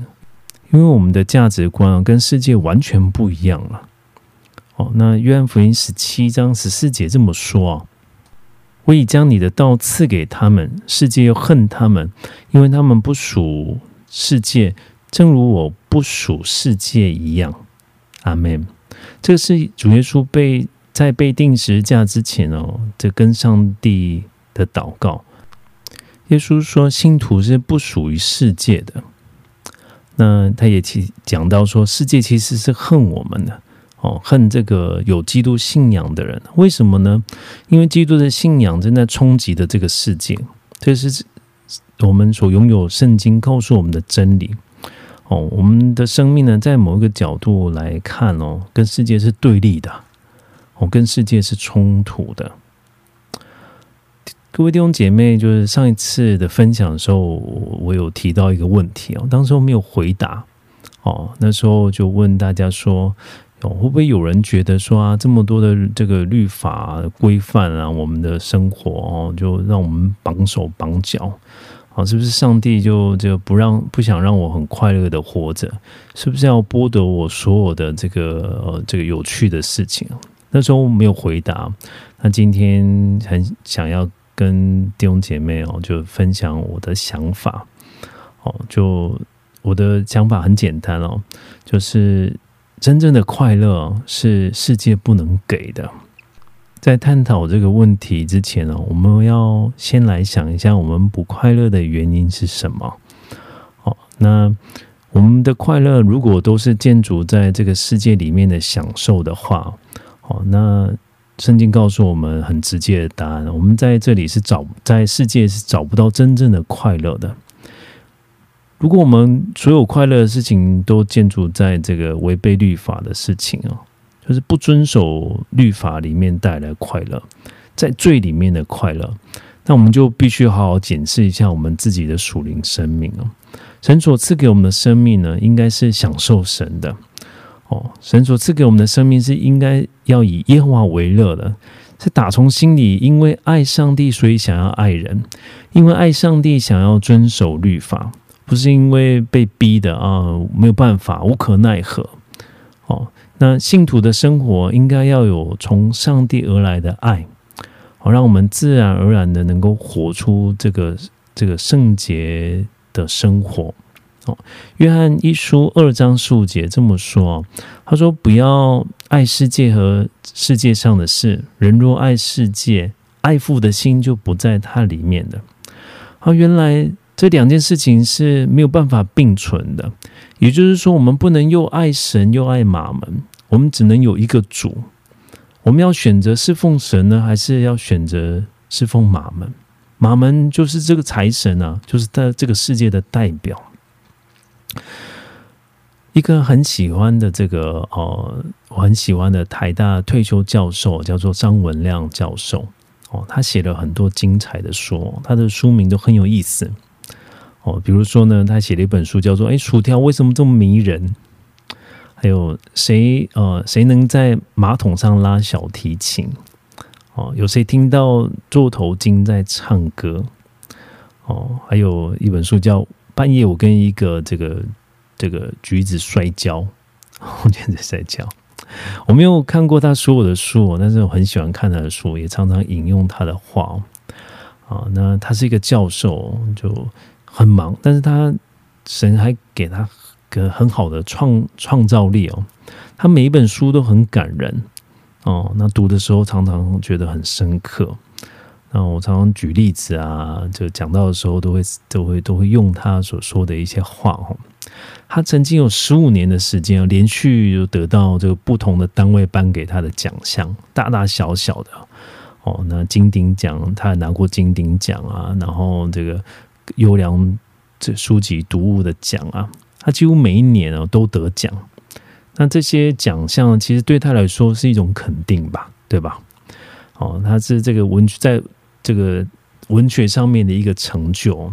因为我们的价值观，跟世界完全不一样了。哦，那约翰福音十七章十四节这么说啊：“我已将你的道赐给他们，世界又恨他们，因为他们不属世界，正如我不属世界一样。”阿门。这是主耶稣被在被钉十字架之前哦，这跟上帝的祷告。耶稣说，信徒是不属于世界的。那他也其讲到说，世界其实是恨我们的哦，恨这个有基督信仰的人。为什么呢？因为基督的信仰正在冲击的这个世界，这是我们所拥有圣经告诉我们的真理。哦，我们的生命呢，在某一个角度来看哦，跟世界是对立的，哦，跟世界是冲突的。各位弟兄姐妹，就是上一次的分享的时候，我有提到一个问题哦，当时我没有回答哦，那时候就问大家说，会不会有人觉得说啊，这么多的这个律法规范啊，我们的生活哦，就让我们绑手绑脚。啊，是不是上帝就就不让不想让我很快乐的活着？是不是要剥夺我所有的这个呃这个有趣的事情？那时候没有回答。那今天很想要跟弟兄姐妹哦，就分享我的想法。哦，就我的想法很简单哦，就是真正的快乐是世界不能给的。在探讨这个问题之前呢，我们要先来想一下，我们不快乐的原因是什么？好，那我们的快乐如果都是建筑在这个世界里面的享受的话，好，那圣经告诉我们很直接的答案：我们在这里是找在世界是找不到真正的快乐的。如果我们所有快乐的事情都建筑在这个违背律法的事情啊。就是不遵守律法里面带来快乐，在罪里面的快乐，那我们就必须好好检视一下我们自己的属灵生命哦。神所赐给我们的生命呢，应该是享受神的哦。神所赐给我们的生命是应该要以耶和华为乐的，是打从心里因为爱上帝，所以想要爱人；因为爱上帝，想要遵守律法，不是因为被逼的啊，没有办法，无可奈何哦。那信徒的生活应该要有从上帝而来的爱，好让我们自然而然的能够活出这个这个圣洁的生活。哦，约翰一书二章数节这么说，他说：“不要爱世界和世界上的事，人若爱世界，爱父的心就不在它里面的。”好，原来这两件事情是没有办法并存的，也就是说，我们不能又爱神又爱马门。我们只能有一个主，我们要选择侍奉神呢，还是要选择侍奉马门？马门就是这个财神啊，就是在这个世界的代表。一个很喜欢的这个呃，我很喜欢的台大退休教授叫做张文亮教授哦，他写了很多精彩的书，他的书名都很有意思哦。比如说呢，他写了一本书叫做《哎，薯条为什么这么迷人》。还有谁呃，谁能在马桶上拉小提琴？哦，有谁听到座头鲸在唱歌？哦，还有一本书叫《半夜我跟一个这个这个橘子摔跤》，*laughs* 我觉得摔跤。我没有看过他所有的书，但是我很喜欢看他的书，也常常引用他的话。啊，那他是一个教授，就很忙，但是他神还给他。个很好的创创造力哦，他每一本书都很感人哦。那读的时候常常觉得很深刻。那我常常举例子啊，就讲到的时候都会都会都会用他所说的一些话哦。他曾经有十五年的时间，连续有得到这个不同的单位颁给他的奖项，大大小小的哦。那金鼎奖，他拿过金鼎奖啊，然后这个优良这书籍读物的奖啊。他几乎每一年哦都得奖，那这些奖项其实对他来说是一种肯定吧，对吧？哦，他是这个文在这个文学上面的一个成就，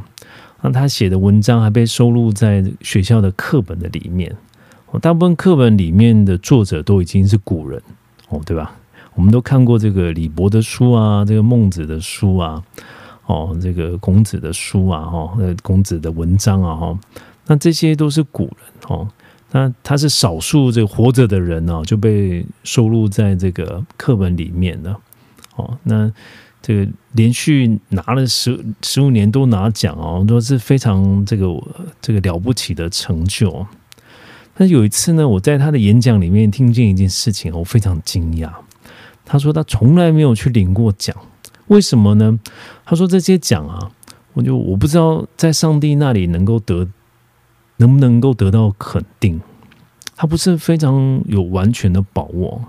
那他写的文章还被收录在学校的课本的里面。大部分课本里面的作者都已经是古人哦，对吧？我们都看过这个李博的书啊，这个孟子的书啊，哦，这个孔子的书啊，哈，那孔子的文章啊，哈。那这些都是古人哦，那他是少数这活着的人呢，就被收录在这个课本里面了哦。那这个连续拿了十十五年都拿奖哦，都是非常这个这个了不起的成就。但有一次呢，我在他的演讲里面听见一件事情，我非常惊讶。他说他从来没有去领过奖，为什么呢？他说这些奖啊，我就我不知道在上帝那里能够得能不能够得到肯定，他不是非常有完全的把握，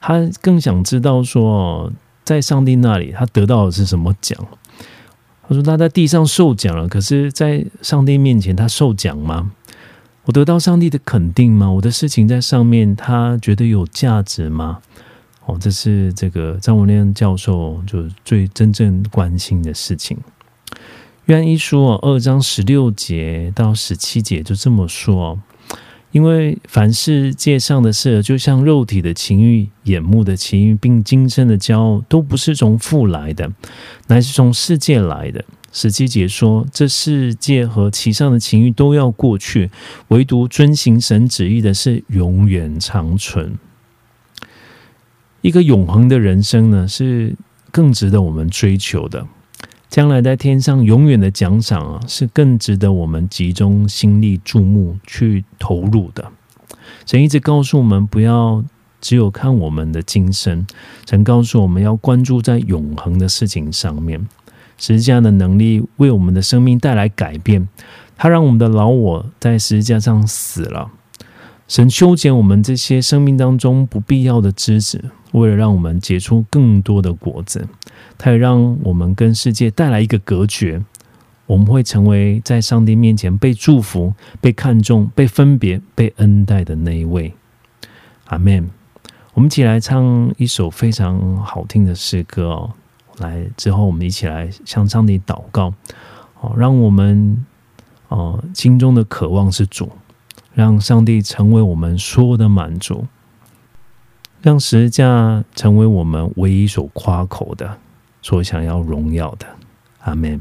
他更想知道说，在上帝那里他得到的是什么奖。他说他在地上受奖了，可是在上帝面前他受奖吗？我得到上帝的肯定吗？我的事情在上面，他觉得有价值吗？哦，这是这个张文亮教授就最真正关心的事情。约翰一书啊，二章十六节到十七节就这么说：，因为凡世界上的事，就像肉体的情欲、眼目的情欲，并今生的骄傲，都不是从父来的，乃是从世界来的。十七节说，这世界和其上的情欲都要过去，唯独遵行神旨意的是永远长存。一个永恒的人生呢，是更值得我们追求的。将来在天上永远的奖赏啊，是更值得我们集中心力注目去投入的。神一直告诉我们，不要只有看我们的今生，神告诉我们要关注在永恒的事情上面。十字架的能力为我们的生命带来改变，它让我们的老我在十字架上死了。神修剪我们这些生命当中不必要的枝子，为了让我们结出更多的果子。它也让我们跟世界带来一个隔绝，我们会成为在上帝面前被祝福、被看重、被分别、被恩待的那一位。阿门。我们一起来唱一首非常好听的诗歌哦。来之后，我们一起来向上帝祷告，哦，让我们哦心中的渴望是主，让上帝成为我们所有的满足，让十字架成为我们唯一所夸口的、所想要荣耀的。阿门。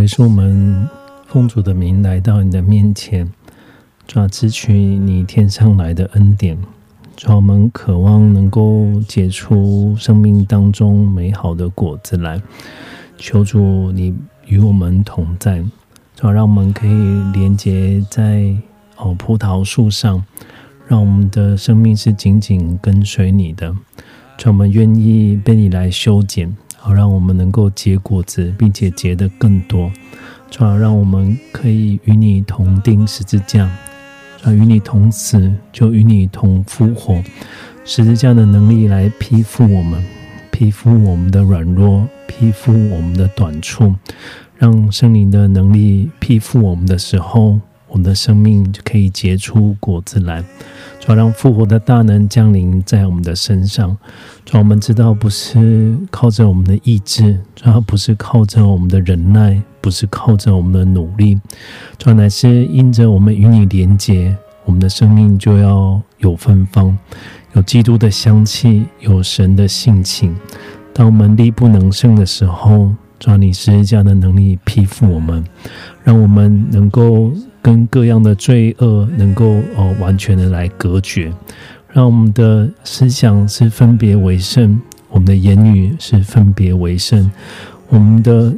主耶稣，我们奉主的名来到你的面前，主啊，支取你天上来的恩典。主啊，我们渴望能够结出生命当中美好的果子来。求主你与我们同在，主啊，让我们可以连接在哦葡萄树上，让我们的生命是紧紧跟随你的。主啊，我们愿意被你来修剪，好让我们能够结果子，并且结得更多。主啊，让我们可以与你同钉十字架，啊，与你同死，就与你同复活。十字架的能力来披覆我们，披覆我们的软弱，披覆我们的短处，让圣灵的能力披覆我们的时候，我们的生命就可以结出果子来。主，让复活的大能降临在我们的身上。主，我们知道不是靠着我们的意志，主要不是靠着我们的忍耐，不是靠着我们的努力，主要乃是因着我们与你连结，我们的生命就要有芬芳，有基督的香气，有神的性情。当我们力不能胜的时候，主啊，你十字架的能力披覆我们，让我们能够。跟各样的罪恶能够哦完全的来隔绝，让我们的思想是分别为圣，我们的言语是分别为圣，我们的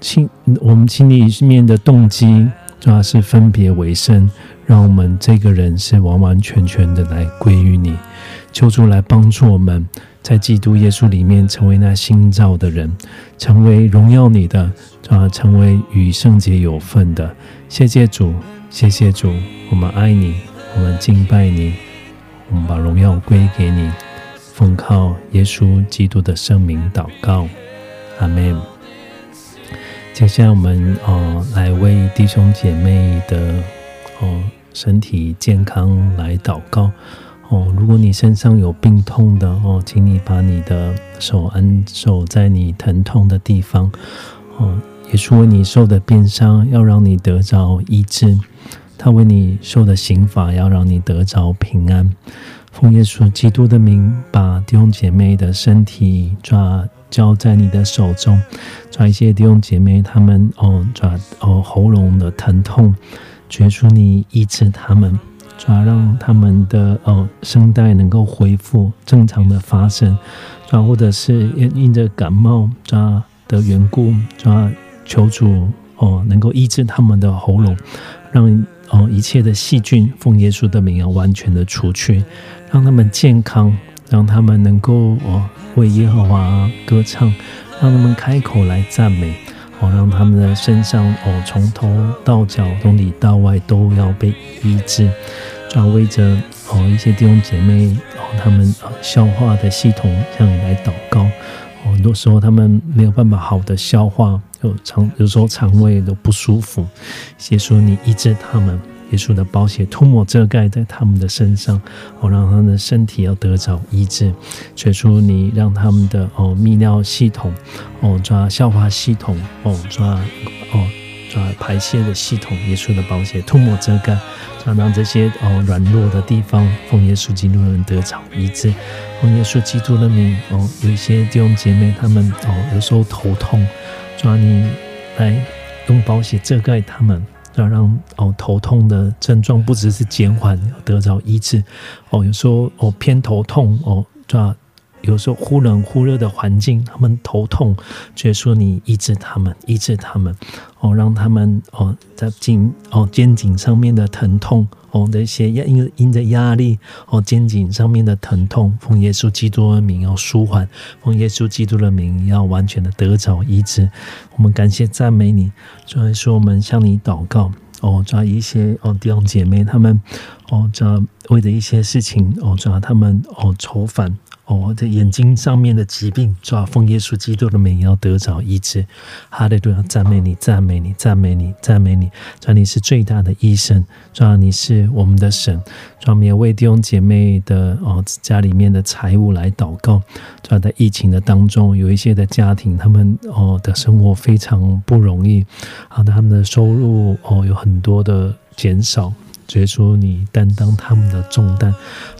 心我们心里面的动机主要是分别为圣，让我们这个人是完完全全的来归于你，求主来帮助我们。在基督耶稣里面，成为那新造的人，成为荣耀你的，啊，成为与圣洁有份的。谢谢主，谢谢主，我们爱你，我们敬拜你，我们把荣耀归给你，奉靠耶稣基督的圣名祷告，阿门。接下来，我们哦来为弟兄姐妹的哦身体健康来祷告。哦，如果你身上有病痛的哦，请你把你的手安守在你疼痛的地方。哦，耶稣为你受的鞭伤，要让你得着医治；他为你受的刑罚，要让你得着平安。奉耶稣基督的名，把弟兄姐妹的身体抓交在你的手中，抓一些弟兄姐妹他们哦抓哦喉咙的疼痛，决出你医治他们。抓让他们的哦声带能够恢复正常的发声，抓或者是因因着感冒抓的缘故，抓求主哦能够医治他们的喉咙，让哦一切的细菌奉耶稣的名要完全的除去，让他们健康，让他们能够哦为耶和华歌唱，让他们开口来赞美，哦让他们的身上哦从头到脚从里到外都要被医治。转为着哦一些弟兄姐妹哦，他们消化的系统向你来祷告。很多时候他们没有办法好的消化，有肠有时候肠胃都不舒服。耶稣，你医治他们，耶稣的宝血涂抹遮盖在他们的身上，哦，让他们的身体要得着医治。耶稣，你让他们的哦泌尿系统哦抓消化系统哦抓哦抓排泄的系统，耶稣的宝血涂抹遮盖。让这些哦软弱的地方，奉耶稣基督的人得着医治，奉耶稣基督的名哦，有一些弟兄姐妹他们哦有时候头痛，抓你来用宝血遮盖他们，要让哦头痛的症状不只是减缓，得着医治哦，有时候哦偏头痛哦抓。有时候忽冷忽热的环境，他们头痛，就说你医治他们，医治他们，哦，让他们哦在颈哦肩颈上面的疼痛，哦的一些因因着压力，哦肩颈上面的疼痛，奉耶稣基督的名要舒缓，奉耶稣基督的名要完全的得着医治。我们感谢赞美你，所以说我们向你祷告，哦，抓一些哦弟兄姐妹他们，哦抓为的一些事情，哦抓他们哦愁烦。哦，这眼睛上面的疾病，抓奉耶稣基督的名要得着医治。哈利路亚，赞美你，赞美你，赞美你，赞美你。抓你是最大的医生，抓你是我们的神。抓我们也为弟兄姐妹的哦家里面的财务来祷告。抓在疫情的当中，有一些的家庭，他们哦的生活非常不容易，好啊，他们的收入哦有很多的减少。结束你担当他们的重担，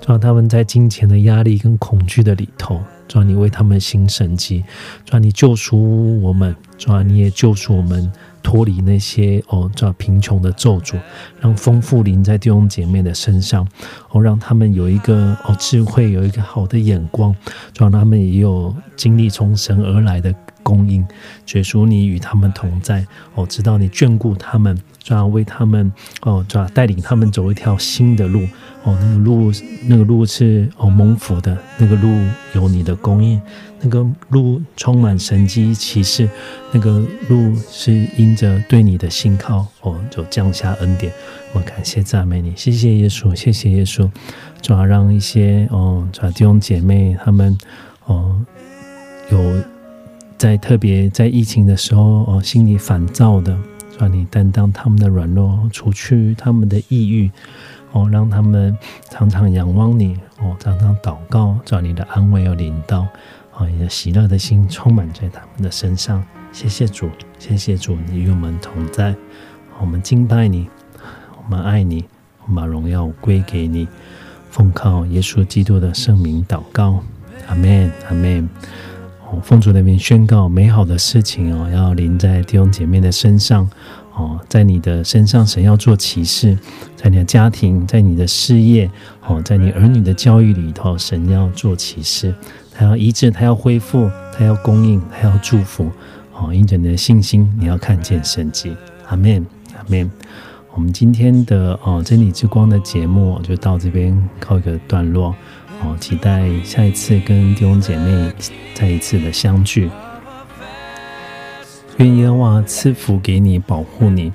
让他们在金钱的压力跟恐惧的里头，主啊，你为他们行神迹，主啊，你救赎我们，主啊，你也救赎我们。脱离那些哦，叫贫穷的咒诅，让丰富临在弟兄姐妹的身上，哦，让他们有一个哦智慧，有一个好的眼光，让他们也有经历从神而来的供应。结束你与他们同在，哦，知道你眷顾他们，要为他们哦，要带领他们走一条新的路。哦，那个路，那个路是哦蒙福的，那个路有你的供应，那个路充满神机骑士，那个路是因着对你的信靠，哦，就降下恩典。我们感谢赞美你，谢谢耶稣，谢谢耶稣，主要让一些哦，主要弟兄姐妹他们哦，有在特别在疫情的时候哦，心里烦躁的，主你担当他们的软弱，除去他们的抑郁。哦，让他们常常仰望你，哦，常常祷告，找你的安慰和领导，哦，你的喜乐的心充满在他们的身上。谢谢主，谢谢主，你与我们同在。我们敬拜你，我们爱你，我们把荣耀归给你。奉靠耶稣基督的圣名祷告，阿门，阿门。哦，奉主那边宣告美好的事情哦，要临在弟兄姐妹的身上。哦，在你的身上，神要做启示；在你的家庭，在你的事业，哦，在你儿女的教育里头，神要做启示。他要医治，他要恢复，他要供应，他要祝福。哦，因着你的信心，你要看见神迹。阿门，阿门。我们今天的哦真理之光的节目就到这边告一个段落。哦，期待下一次跟弟兄姐妹再一次的相聚。愿耶和华赐福给你，保护你；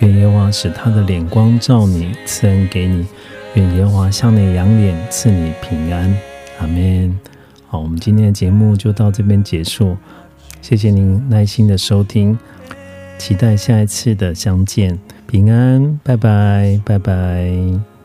愿耶和华使他的脸光照你，赐恩给你；愿耶和华向你扬脸，赐你平安。阿门。好，我们今天的节目就到这边结束，谢谢您耐心的收听，期待下一次的相见。平安，拜拜，拜拜。